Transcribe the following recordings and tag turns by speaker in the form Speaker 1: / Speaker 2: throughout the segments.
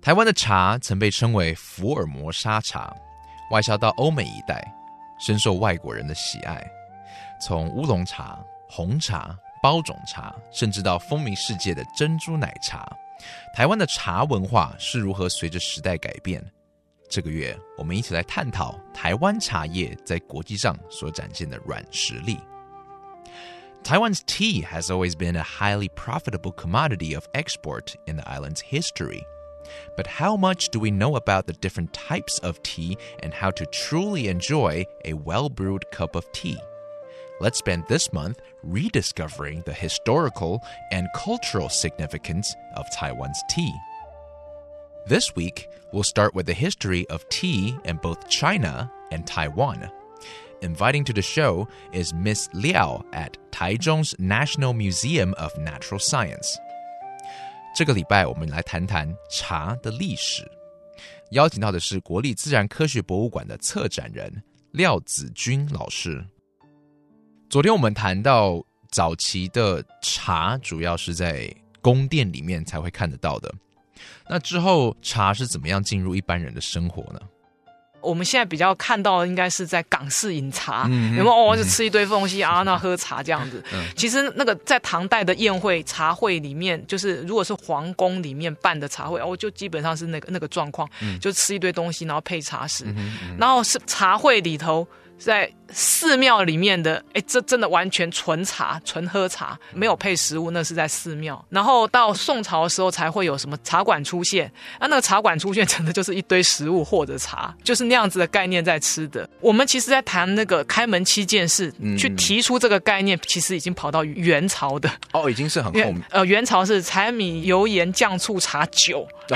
Speaker 1: 台湾的茶曾被称为福尔摩沙茶，外销到欧美一带，深受外国人的喜爱。从乌龙茶、红茶、包种茶，甚至到风靡世界的珍珠奶茶，台湾的茶文化是如何随着时代改变？这个月，我们一起来探讨台湾茶叶在国际上所展现的软实力。Taiwan's tea has always been a highly profitable commodity of export in the island's history. But how much do we know about the different types of tea and how to truly enjoy a well brewed cup of tea? Let's spend this month rediscovering the historical and cultural significance of Taiwan's tea. This week, we'll start with the history of tea in both China and Taiwan. Inviting to the show is Miss Liao at Taichung's National Museum of Natural Science. 这个礼拜我们来谈谈茶的历史，邀请到的是国立自然科学博物馆的策展人廖子君老师。昨天我们谈到早期的茶主要是在宫殿里面才会看得到的，那之后茶是怎么样进入一般人的生活呢？
Speaker 2: 我们现在比较看到的应该是在港式饮茶，嗯有没有？哦，就吃一堆东西啊，那喝茶这样子。其实那个在唐代的宴会茶会里面，就是如果是皇宫里面办的茶会，哦，就基本上是那个那个状况，就吃一堆东西，然后配茶食，然后是茶会里头。在寺庙里面的，哎，这真的完全纯茶，纯喝茶，没有配食物，那是在寺庙。然后到宋朝的时候，才会有什么茶馆出现。啊，那个茶馆出现，真的就是一堆食物或者茶，就是那样子的概念在吃的。我们其实，在谈那个开门七件事，去提出这个概念，其实已经跑到元朝的。
Speaker 1: 哦，已经是很后面。
Speaker 2: 呃，元朝是柴米油盐酱醋茶酒，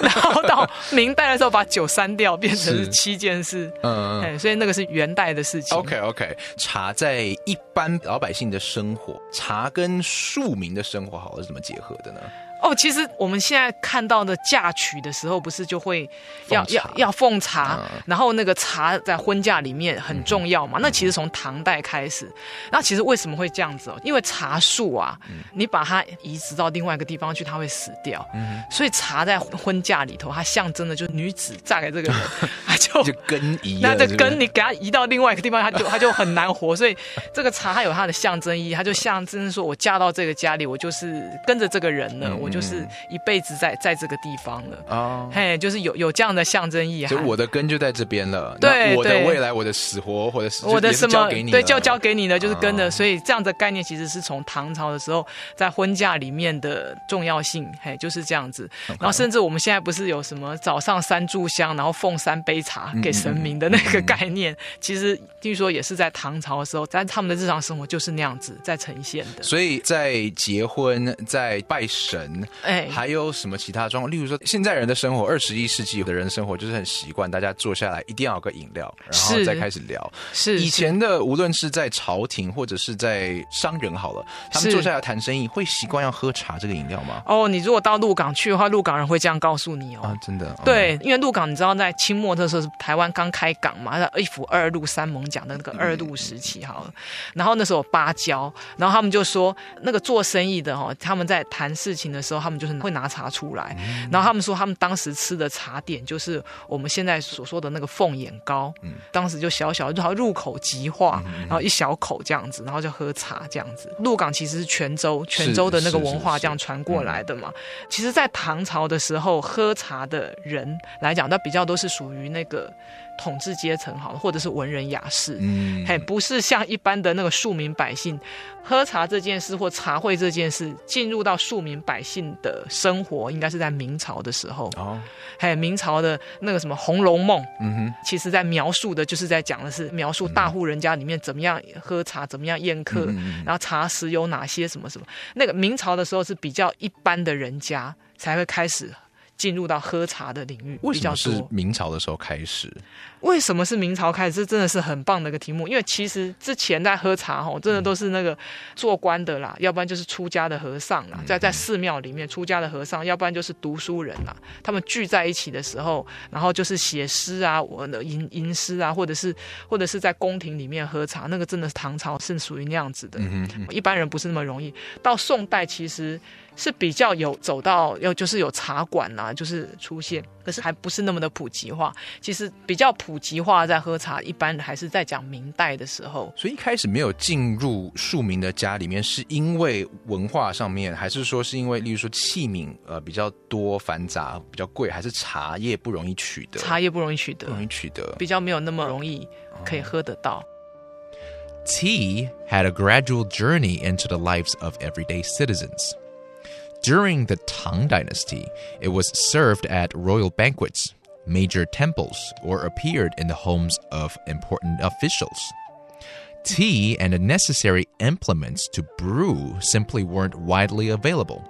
Speaker 2: 然后到明代的时候把酒删掉，变成是七件事。嗯嗯。所以那个是元。代的事情。
Speaker 1: OK OK，茶在一般老百姓的生活，茶跟庶民的生活，好是怎么结合的呢？
Speaker 2: 哦，其实我们现在看到的嫁娶的时候，不是就会要要要奉茶，然后那个茶在婚嫁里面很重要嘛？那其实从唐代开始，那其实为什么会这样子哦？因为茶树啊，你把它移植到另外一个地方去，它会死掉，所以茶在婚嫁里头，它象征的就是女子嫁给这个人，它就
Speaker 1: 根移，
Speaker 2: 那这根你给它移到另外一个地方，它就它就很难活。所以这个茶它有它的象征意义，它就象征说我嫁到这个家里，我就是跟着这个人了。我就是一辈子在在这个地方了哦，嘿，就是有有这样的象征意义。
Speaker 1: 就我的根就在这边了，
Speaker 2: 对，
Speaker 1: 我的未来，我的死活，或者
Speaker 2: 我的什么，
Speaker 1: 对，
Speaker 2: 就交给你了，就是跟着。所以这样的概念其实是从唐朝的时候在婚嫁里面的重要性，嘿，就是这样子。然后甚至我们现在不是有什么早上三炷香，然后奉三杯茶给神明的那个概念，其实据说也是在唐朝的时候，在他们的日常生活就是那样子在呈现的。
Speaker 1: 所以在结婚，在拜神。哎，还有什么其他状况？例如说，现在人的生活，二十一世纪的人生活就是很习惯，大家坐下来一定要有个饮料，然后再开始聊。
Speaker 2: 是
Speaker 1: 以前的，无论是在朝廷或者是在商人好了，他们坐下来谈生意，会习惯要喝茶这个饮料吗？
Speaker 2: 哦，你如果到鹿港去的话，鹿港人会这样告诉你哦。
Speaker 1: 啊，真的。
Speaker 2: 对，因为鹿港你知道，在清末的时候是台湾刚开港嘛，在一府二路三盟讲的那个二路时期好了，然后那时候芭蕉，然后他们就说那个做生意的哈，他们在谈事情的时候，他们就是会拿茶出来，然后他们说他们当时吃的茶点就是我们现在所说的那个凤眼糕，嗯。当时就小小就好入口即化，然后一小口这样子，然后就喝茶这样子。鹿港其实是泉州，泉州的那个文化这样传过来的嘛。其实，在唐朝的时候，喝茶的人来讲，那比较都是属于那个。统治阶层好，或者是文人雅士，嗯，嘿，不是像一般的那个庶民百姓喝茶这件事或茶会这件事进入到庶民百姓的生活，应该是在明朝的时候哦，嘿，明朝的那个什么《红楼梦》，嗯哼，其实在描述的就是在讲的是描述大户人家里面怎么样喝茶，怎么样宴客，然后茶食有哪些什么什么。那个明朝的时候是比较一般的人家才会开始。进入到喝茶的领域比较
Speaker 1: 为什么是
Speaker 2: 多。
Speaker 1: 明朝的时候开始？
Speaker 2: 为什么是明朝开始？这真的是很棒的一个题目，因为其实之前在喝茶吼，真的都是那个做官的啦，要不然就是出家的和尚啦，在在寺庙里面出家的和尚，要不然就是读书人啦。他们聚在一起的时候，然后就是写诗啊，我的吟吟诗啊，或者是或者是在宫廷里面喝茶，那个真的是唐朝是属于那样子的。嗯嗯一般人不是那么容易。到宋代其实是比较有走到要就是有茶馆啦、就是出现，可是还不是那么的普及化。其实比较普及化在喝茶，一般还是在讲明代的时候。
Speaker 1: 所以一开始没有进入庶民的家里面，是因为文化上面，还是说是因为，例如说器皿呃比较多繁杂，比较贵，还是茶叶不容易取得？
Speaker 2: 茶叶不容易取得
Speaker 1: 不，容易取得。
Speaker 2: 比较没有那么容易可以喝得到。
Speaker 1: Tea had a gradual journey into the lives of everyday citizens. During the Tang Dynasty, it was served at royal banquets, major temples, or appeared in the homes of important officials. Tea and the necessary implements to brew simply weren't widely available.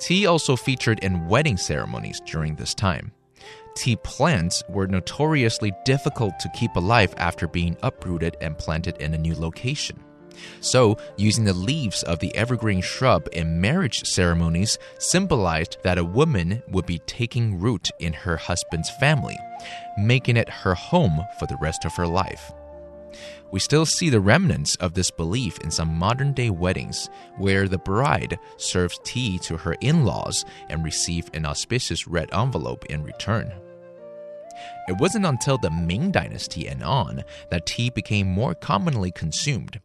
Speaker 1: Tea also featured in wedding ceremonies during this time. Tea plants were notoriously difficult to keep alive after being uprooted and planted in a new location. So, using the leaves of the evergreen shrub in marriage ceremonies symbolized that a woman would be taking root in her husband's family, making it her home for the rest of her life. We still see the remnants of this belief in some modern day weddings, where the bride serves tea to her in laws and receives an auspicious red envelope in return. It wasn't until the Ming Dynasty and on that tea became more commonly consumed.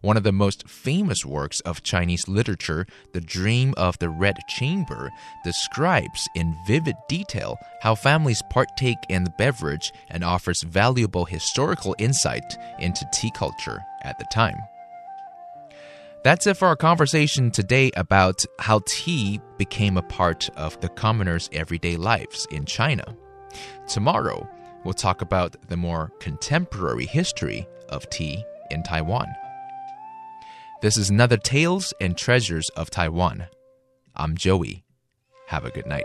Speaker 1: One of the most famous works of Chinese literature, The Dream of the Red Chamber, describes in vivid detail how families partake in the beverage and offers valuable historical insight into tea culture at the time. That's it for our conversation today about how tea became a part of the commoners' everyday lives in China. Tomorrow, we'll talk about the more contemporary history of tea in Taiwan. This is another Tales and Treasures of Taiwan. I'm Joey. Have a good night.